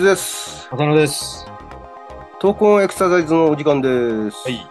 ズです。浅野です。闘魂エクササイズのお時間です。はい。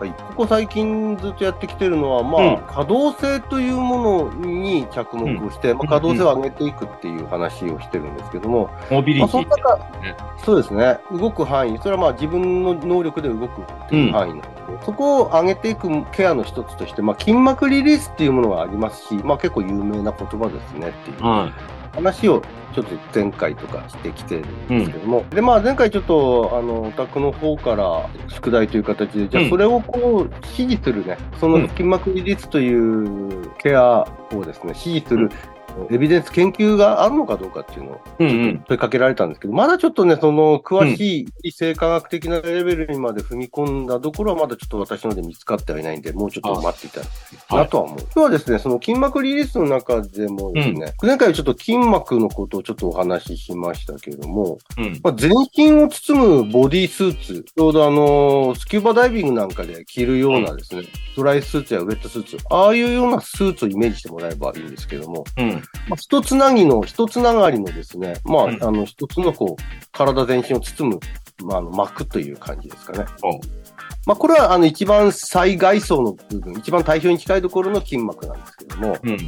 はい。ここ最近ずっとやってきてるのは、まあ、うん可動性というものに着目をして、まあ、可動性を上げていくっていう話をしてるんですけども、まあ、モビリティその。中ね、そうですね。動く範囲、それはまあ自分の能力で動くっていう範囲なんで、そこを上げていくケアの一つとして、まあ、筋膜リリースっていうものがありますし、まあ、結構有名な言葉ですねっていう。は話をちょっと前回とかしてきてるんですけども、でまあ前回ちょっとあのお宅の方から宿題という形でじゃうん。あそれをこう支持するねその筋膜リリースというケアをですね支持するエビデンス研究があるのかどうかっていうのをい。うんうん。問いかけられたんですけど、まだちょっとね、その詳しい生化学的なレベルにまで踏み込んだところはまだちょっと私ので見つかってはいないんで、もうちょっと待っていただなとは思う。今日はですね、その筋膜リリースの中でもですね、前回はちょっと筋膜のことをちょっとお話ししましたけれども、うん。まあ、全身を包むボディースーツ、ちょうどあの、スキューバダイビングなんかで着るようなですね、ドライスーツやウェットスーツ、ああいうようなスーツをイメージしてもらえばいいんですけども、うん。まあ、一つなぎの、一つながりのですね、まあ、うんあの、一つのこう、体全身を包む、まあ、あの膜という感じですかね。おまあ、これは、あの、一番最外層の部分、一番体表に近いところの筋膜なんですけども、うん。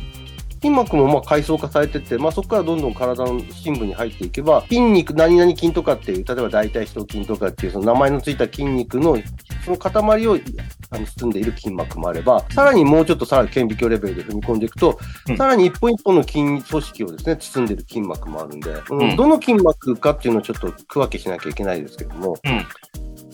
筋膜もまあ階層化されてて、まあ、そこからどんどん体の深部に入っていけば、筋肉、何々筋とかっていう、例えば大腿四頭筋とかっていう、その名前のついた筋肉の、その塊をあの包んでいる筋膜もあれば、さらにもうちょっとさらに顕微鏡レベルで踏み込んでいくと、うんさらに一本一本の筋組織をですね、包んでいる筋膜もあるんで、うんどの筋膜かっていうのをちょっと区分けしなきゃいけないですけども、うん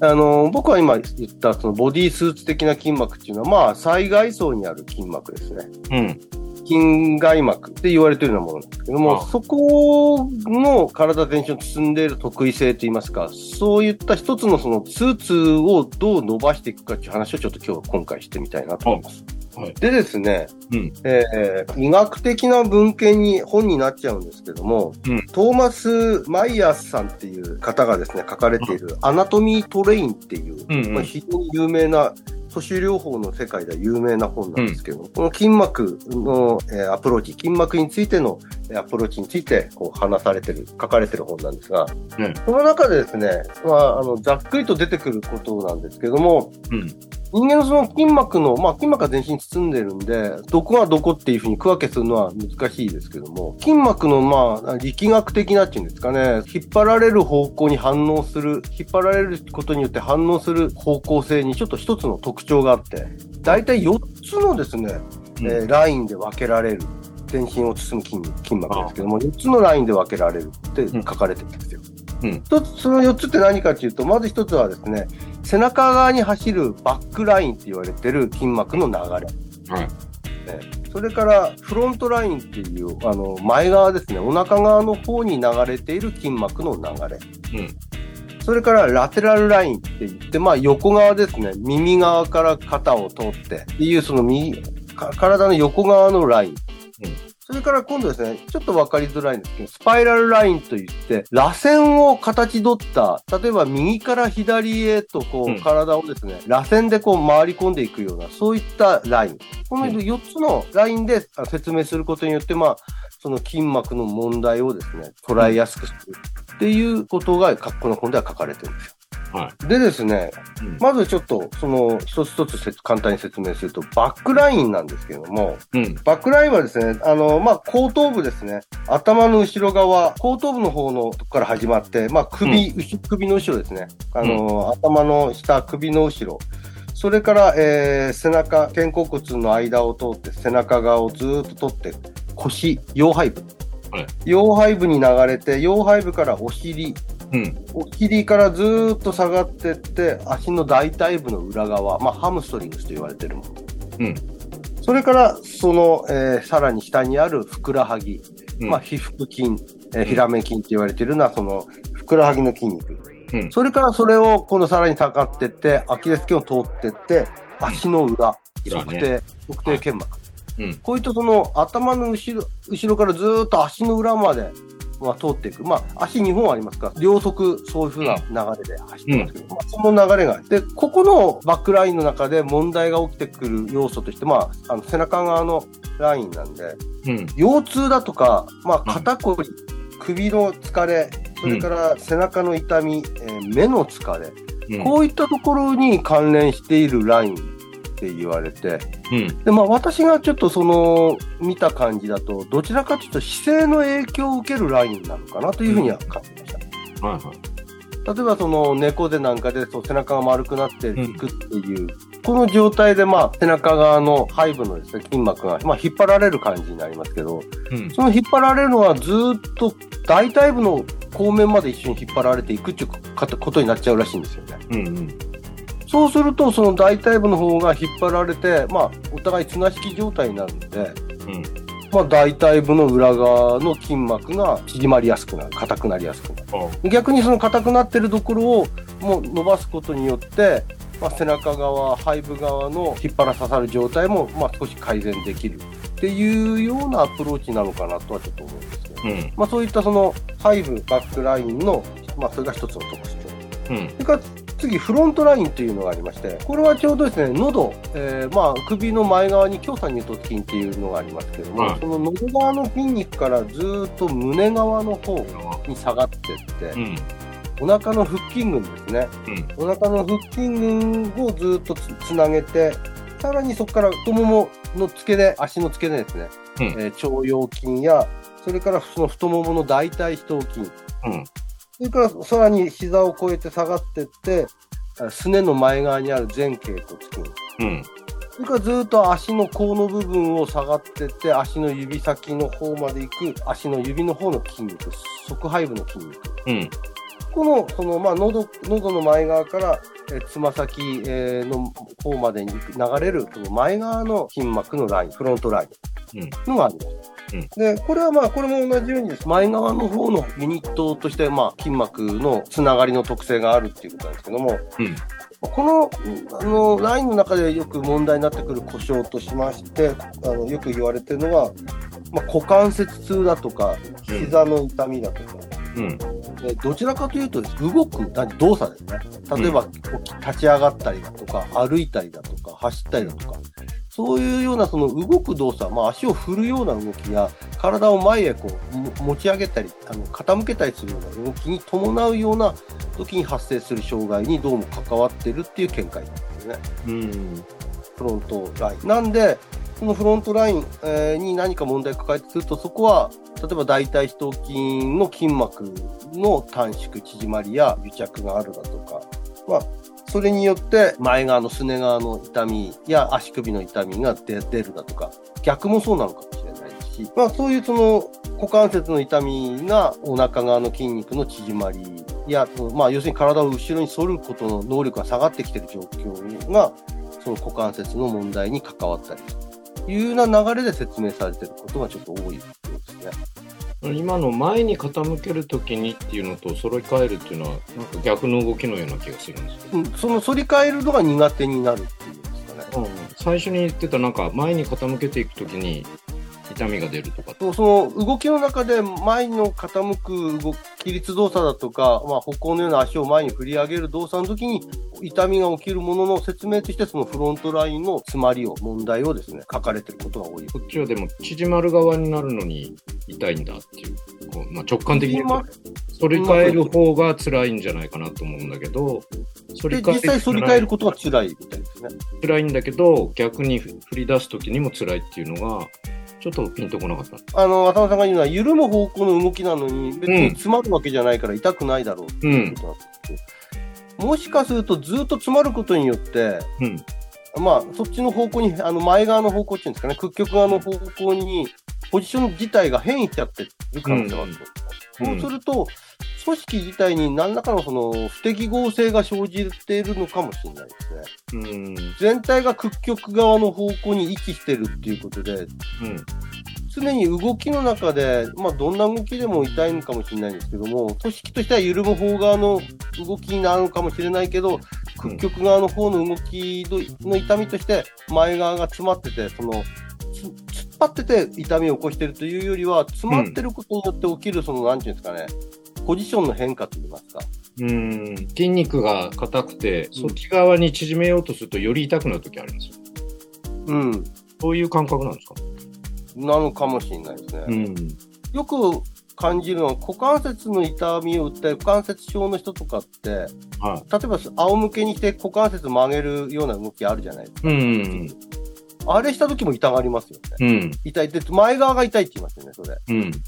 あの、僕は今言ったそのボディースーツ的な筋膜っていうのは、まあ、最外層にある筋膜ですね。うん。筋外膜って言われているようなものなんですけども、あそこの体全身を包んでいる特異性といいますか、そういった一つのそのスーツをどう伸ばしていくかっていう話をちょっと今日今回してみたいなと思います。はい。でですね、うん。えー医学的な文献に本になっちゃうんですけども、うん。トーマス・マイヤースさんっていう方がですね、書かれているアナトミー・トレインっていう、うんうん。まあ、非常に有名な都市療法の世界では有名な本なんですけども、この筋膜の、えーアプローチ、筋膜についてのえーアプローチについてこう話されてる、書かれてる本なんですが、うんその中でですね、まあ、あのざっくりと出てくることなんですけども、うん。人間のその筋膜の、まあ筋膜が全身包んでるんで、どこがどこっていうふうに区分けするのは難しいですけども、筋膜のまあ力学的なっていうんですかね、引っ張られる方向に反応する、引っ張られることによって反応する方向性にちょっと一つの特徴があって、大体4つのですね、うんえーラインで分けられる。全身を包む筋肉筋膜ですけども、4つのラインで分けられるって書かれてるんですよ。うんその4つって何かっていうと、まず一つはですね、背中側に走るバックラインって言われてる筋膜の流れ。はい。それからフロントラインっていう、あの、前側ですね、お腹側の方に流れている筋膜の流れ。うん。それからラテラルラインって言って、まあ横側ですね、耳側から肩を通ってっていう、その右、か体の横側のライン。うんそれから今度ですね、ちょっとわかりづらいんですけど、スパイラルラインといって、螺旋を形取った、例えば右から左へとこう、うん体をですね、螺旋でこう回り込んでいくような、そういったライン。このうん4つのラインであ説明することによって、まあ、その筋膜の問題をですね、捉えやすくするっていうことが、かこの本では書かれてるんですよ。はでですね、うんまずちょっと、その、一つ一つせ簡単に説明すると、バックラインなんですけども、うん。バックラインはですね、あの、まあ、後頭部ですね。頭の後ろ側、後頭部の方のとこから始まって、まあ、首、後首の後ろですね。あの、頭の下、首の後ろ。それから、えー、背中、肩甲骨の間を通って、背中側をずーっと取って、腰、腰背部。はい腰背部に流れて、腰背部からお尻、うん。お尻からずーっと下がってって、足の大腿部の裏側、まあ、ハムストリングスと言われているもの。うん。それから、その、えーさらに下にあるふくらはぎ、うん。まあ、皮腹筋、えー、ヒラメ筋って言われているのは、その、ふくらはぎの筋肉。うん。それからそれを、今度さらに下がってって、アキレス腱を通ってって、足の裏、測定、測定腱膜。うん。こういったその頭の後ろ、後ろからずーっと足の裏。まで、まあ、通っていく。まあ、足2本ありますから、両側そういう風な流れで走ってますけど、まあ、その流れが。で、ここのバックラインの中で問題が起きてくる要素として、まあ、あの背中側のラインなんで、うん。腰痛だとか、まあ、肩こり、首の疲れ、それから背中の痛み、えー目の疲れ、うんこういったところに関連しているラインって言われて、うん。で、まあ私がちょっとその、見た感じだと、どちらかというと姿勢の影響を受けるラインなのかなというふうには感じました。はいはい。例えばその猫背なんかでそう背中が丸くなっていくっていう、この状態でまあ背中側の背部のですね、筋膜がまあ引っ張られる感じになりますけど、うん。その引っ張られるのはずーっと大腿部の後面まで一緒に引っ張られていくっていうことことになっちゃうらしいんですよね。うんうん。そうするとその大腿部の方が引っ張られて、まあお互い綱引き状態になるので、うん。まあ大腿部の裏側の筋膜が縮まりやすくなる、硬くなりやすくなる。あ逆にその硬くなってるところをもう伸ばすことによって、まあ、背中側、背部側の引っ張ら刺さる状態も、まあ、少し改善できるっていうようなアプローチなのかなとはちょっと思うんですけど、うん。まあ、そういったその背部、バックラインの、まあ、それが一つの特徴。うん。それから次、フロントラインというのがありまして、これはちょうどですね、喉、えーまあ、首の前側に強鎖乳突筋っていうのがありますけども、はいその喉側の筋肉からずーっと胸側の方に下がっていって、うん。お腹の腹筋群ですね。うん。お腹の腹筋群をずっとつつなげて、さらにそこから太ももの付け根、足の付け根ですね。うんえー腸腰筋や、それからその太ももの大腿四頭筋。うん。それからさらに膝を越えて下がっていって、あすねの前側にある前頸骨筋。うん。それからずっと足の甲の部分を下がっていって、足の指先の方まで行く、足の指の方の筋肉、側背部の筋肉。うん。この、その、まあ、喉、喉の前側から、えーつま先、えーの方までに流れる、その前側の筋膜のライン、フロントラインうん。のがあります。で、これはまあ、これも同じようにです。前側の方のユニットとして、まあ、筋膜のつながりの特性があるっていうことなんですけども、うん。この、あの、ラインの中でよく問題になってくる故障としまして、あの、よく言われてるのは、まあ、股関節痛だとか、膝の痛みだとか、うん。でどちらかというと、動く何動作ですね。例えば、起き立ち上がったりだとか、歩いたりだとか、走ったりだとか、そういうようなその動く動作、まあ、足を振るような動きや、体を前へこう持ち上げたり、あの傾けたりするような動きに伴うような時に発生する障害にどうも関わってるっていう見解なんですね。うん。フロントライン。なんで、このフロントライン、えに何か問題抱えてくると、そこは、例えば大腿四頭筋の筋膜の短縮、縮まりや癒着があるだとか、まあ、それによって前側のすね側の痛みや足首の痛みが出るだとか、逆もそうなのかもしれないし、まあそういうその股関節の痛みがお腹側の筋肉の縮まりや、まあ要するに体を後ろに反ることの能力が下がってきている状況が、その股関節の問題に関わったりというような流れで説明されていることがちょっと多い。今の前に傾けるときにっていうのと揃い替えるっていうのは、なんか逆の動きのような気がするんですけど。うん、その反り返るのが苦手になるっていうんですかね。最初に言ってたなんか前に傾けていくときに痛みが出るとか。その動きの中で前の傾く動き、起立動作だとか、まあ、歩行のような足を前に振り上げる動作の時に痛みが起きるものの説明としてそのフロントラインの詰まりを、問題をですね、書かれていることが多い。こっちはでも縮まる側になるのに痛いんだっていう、こうまあ、直感的に反り返る方が辛いんじゃないかなと思うんだけど、反で、り返実際反り返ることが辛いみたいですね。辛いんだけど、逆に振り出すときにも辛いっていうのが、ちょっとピンとこなかった。あの、渡辺さんが言うのは、緩む方向の動きなのに、別に詰まるわけじゃないから痛くないだろうっていうことなんですけど、もしかするとずっと詰まることによって、うん。まあ、そっちの方向に、あの、前側の方向っていうんですかね、屈曲側の方向に、ポジション自体が変異しちゃってる可能性があると。うんそうすると、組織自体に何らかのその不適合性が生じているのかもしれないですね。うん。全体が屈曲側の方向に位置してるっていうことで、うん。常に動きの中で、まあ、どんな動きでも痛いのかもしれないんですけども、組織としては緩む方側の動きになるのかもしれないけど、屈曲側の方の動きの痛みとして、前側が詰まってて、その、張ってて痛みを起こしているというよりは、詰まってることによって起きる、その、なんていうんですかね、ポジションの変化といいますか。うん。筋肉が硬くて、そっち側に縮めようとするとより痛くなるときあるんですよ。うん。そういう感覚なんですか？なのかもしれないですね。ん。よく感じるのは、股関節の痛みを訴える股関節症の人とかって、は例えば仰向けにして股関節曲げるような動きあるじゃないですか。い。うん。あれした時も痛がりますよね。うん。痛いって、前側が痛いって言いますよね、それ。うん。例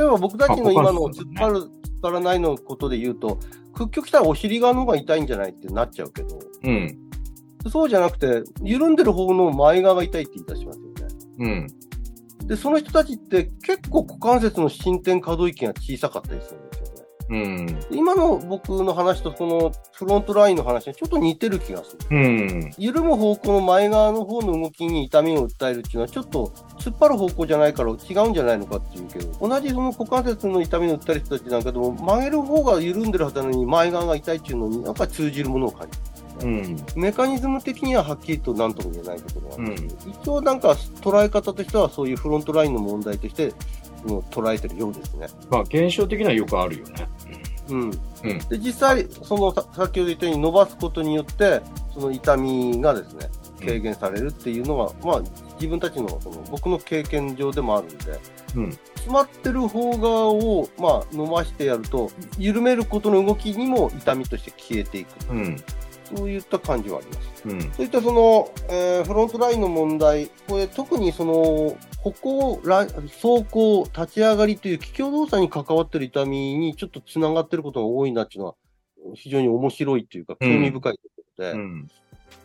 えば僕たちの今の突っ張る、突っ張らないのことで言うと、屈曲したらお尻側の方が痛いんじゃないってなっちゃうけど、うん。そうじゃなくて、緩んでる方の前側が痛いって言い出しますよね。うん。で、その人たちって結構股関節の伸展可動域が小さかったりするんですよね。うん。今の僕の話とこのフロントラインの話はちょっと似てる気がする。うん。緩む方向の前側の方の動きに痛みを訴えるっていうのはちょっと突っ張る方向じゃないから違うんじゃないのかっていうけど、同じその股関節の痛みを訴える人たちなんかでも曲げる方が緩んでるはずなのに前側が痛いっていうのになんか通じるものを感じる。うん。メカニズム的にははっきりと何とも言えないところがある、うん一応なんか捉え方としてはそういうフロントラインの問題として捉えてるようですね。まあ、現象的にはよくあるよね。うん。うん。で、実際、そのさ先ほど言ったように伸ばすことによって、その痛みがですね、軽減されるっていうのが、まあ、自分たちの、その、僕の経験上でもあるんで、うん。詰まってる方側を、まあ、伸ばしてやると、緩めることの動きにも痛みとして消えていく。うん。そういった感じはあります。うん。そういったその、えーフロントラインの問題、これ特にその、歩行、走行、立ち上がりという気境動作に関わっている痛みにちょっとつながっていることが多いなっていうのは、非常に面白いというか、興味深いところで、うん。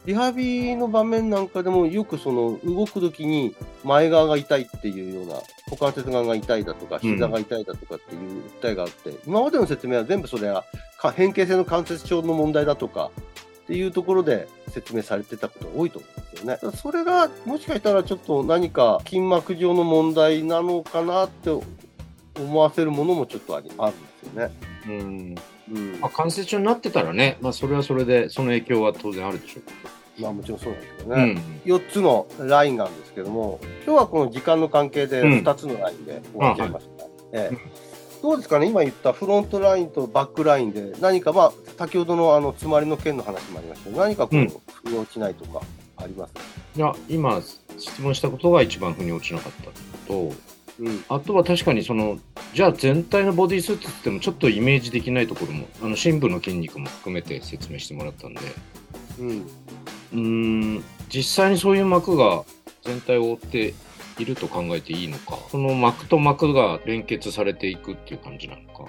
リハビリの場面なんかでもよくその動くときに前側が痛いっていうような、股関節側が痛いだとか、うん膝が痛いだとかっていう訴えがあって、今までの説明は全部それはか変形性の関節症の問題だとかっていうところで説明されてたことが多いと思うんですよね。それがもしかしたらちょっと何か筋膜上の問題なのかなって思わせるものもちょっとありあるんですよね。うん。うんまあ、関節症になってたらね、まあ、それはそれで、その影響は当然あるでしょうまあもちろんそうなんですけどけど。ね。4つのラインがあるんですけども、今日はこの時間の関係でうん2つのラインで終わっちゃいました。ええどうですかね、今言ったフロントラインとバックラインで、何か、まあ、先ほどのあの詰まりの件の話もありましたけど、何かこう、うん腑に落ちないとかあります？いや、今、質問したことが一番腑に落ちなかったのと、うん。あとは確かにその、じゃあ全体のボディスーツって言ってもちょっとイメージできないところも、あの、深部の筋肉も含めて説明してもらったんで、うん。うーん、実際にそういう膜が全体を覆っていると考えていいのか、その膜と膜が連結されていくっていう感じなのか、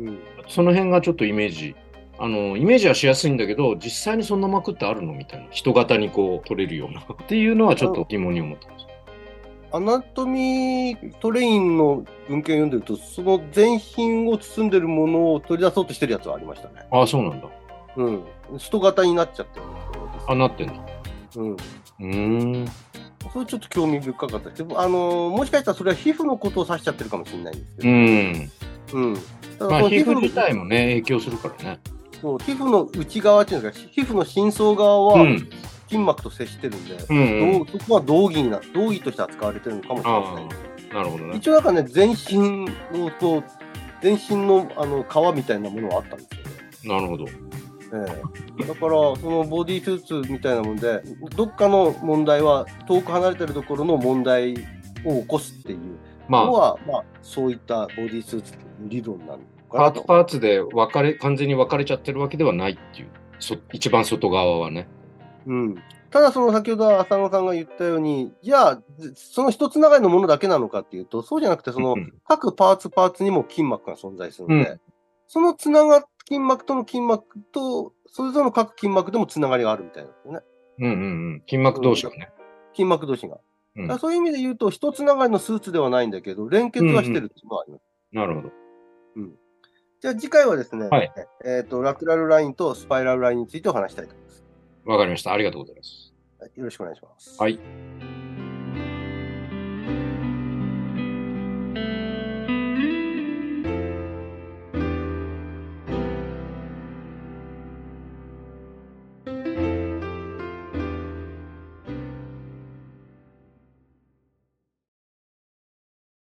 うん。その辺がちょっとイメージ、あの、イメージはしやすいんだけど、実際にそんな膜ってあるのみたいな。人型にこう取れるような。っていうのはちょっと疑問に思ってます。アナトミートレインの文献を読んでると、その全身を包んでるものを取り出そうとしてるやつはありましたね。ああ、そうなんだ。うん。人型になっちゃってるあ、なってんだ。うん。うーん。それちょっと興味深かったです。あのーもしかしたらそれは皮膚のことを指しちゃってるかもしれないんですけうど、ん。うん。ただまあ、皮膚自体もね、影響するからね。そう皮膚の内側っていうんですか、皮膚の深層側はうん。筋膜と接してるんで、うん、そこは道義にな、道義として扱われてるのかもしれあない。あ、なるほどね。一応なんかね、全身のと、全身のあの皮みたいなものはあったんですよね。なるほど。ええ、だから、そのボディスーツみたいなもんで、どっかの問題は、遠く離れてるところの問題を起こすっていうまあ、のは、まあ、そういったボディスーツっていう理論なのかパ。ーツパーツで分かれ、完全に分かれちゃってるわけではないっていう。そ一番外側はね。うん。ただ、その先ほど浅野さんが言ったように、じゃあ、その一つながりのものだけなのかっていうと、そうじゃなくて、そのうん各パーツパーツにも筋膜が存在するので、うそのつながっ筋膜との筋膜と、それぞれの各筋膜でもつながりがあるみたいなんですよね。うんうんうん。筋膜同士がね。筋膜同士が。うんそういう意味で言うと、一つながりのスーツではないんだけど、連結はしてるっていうのはあります。なるほど。じゃあ次回はですね、はいえっ、と、ラテラルラインとスパイラルラインについてお話したいと思います。わかりました。ありがとうございます。はいよろしくお願いします。はい。